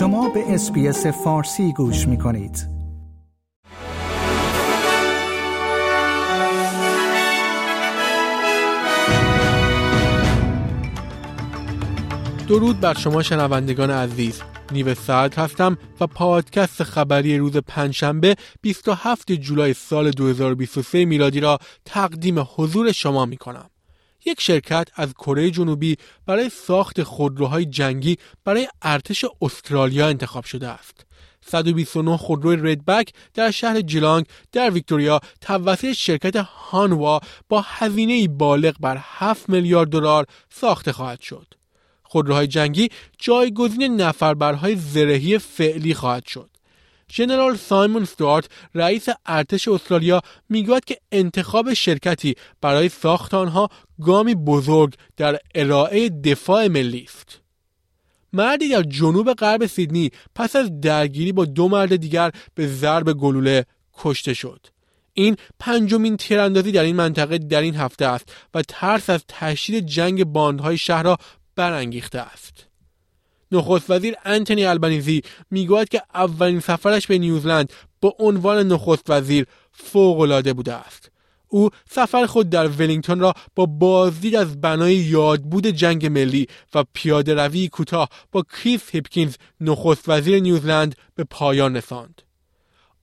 شما به اسپیس فارسی گوش می کنید. درود بر شما شنوندگان عزیز نیوساعت هستم و پادکست خبری روز پنجشنبه 27 جولای سال 2023 میلادی را تقدیم حضور شما می کنم. یک شرکت از کره جنوبی برای ساخت خودروهای جنگی برای ارتش استرالیا انتخاب شده است. 129 خودرو ردبک در شهر جلانگ در ویکتوریا توسط شرکت هانوا با هزینه بالغ بر 7 میلیارد دلار ساخته خواهد شد. خودروهای جنگی جایگزین نفربرهای زرهی فعلی خواهد شد. ژنرال سایمون ستوارت رئیس ارتش استرالیا می‌گوید که انتخاب شرکتی برای ساخت آنها گامی بزرگ در ارائه دفاع ملی است. مردی در جنوب غرب سیدنی پس از درگیری با دو مرد دیگر به ضرب گلوله کشته شد. این پنجمین تیراندازی در این منطقه در این هفته است و ترس از تشدید جنگ باندهای شهر را برانگیخته است. نخست وزیر انتونی البنیزی می‌گوید که اولین سفرش به نیوزلند با عنوان نخست وزیر فوقالعاده بوده است. او سفر خود در ولینگتون را با بازدید از بنای یادبود جنگ ملی و پیاده روی کوتاه با کریس هیپکینز نخست وزیر نیوزلند به پایان رساند.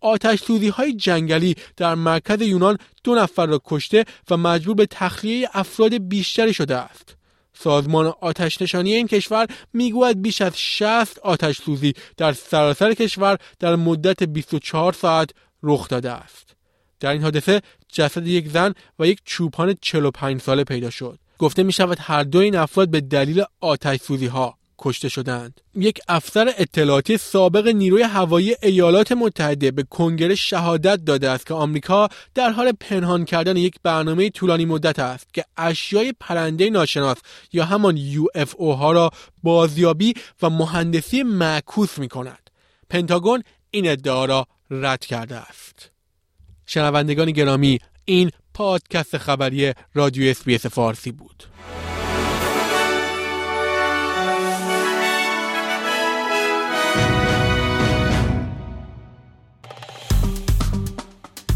آتش سوزی های جنگلی در مرکز یونان دو نفر را کشته و مجبور به تخلیه افراد بیشتری شده است. سازمان آتش نشانی این کشور می‌گوید بیش از 60 آتش سوزی در سراسر کشور در مدت 24 ساعت رخ داده است. در این حادثه جسد یک زن و یک چوپان 45 ساله پیدا شد. گفته می شود هر دو این افراد به دلیل آتش سوزی ها کشته شدند. یک افسر اطلاعاتی سابق نیروی هوایی ایالات متحده به کنگره شهادت داده است که آمریکا در حال پنهان کردن یک برنامه طولانی مدت است که اشیای پرنده ناشناس یا همان UFO ها را بازیابی و مهندسی معکوس می کند. پنتاگون این ادعا را رد کرده است. شنوندگان گرامی این پادکست خبری رادیو اسپیس فارسی بود.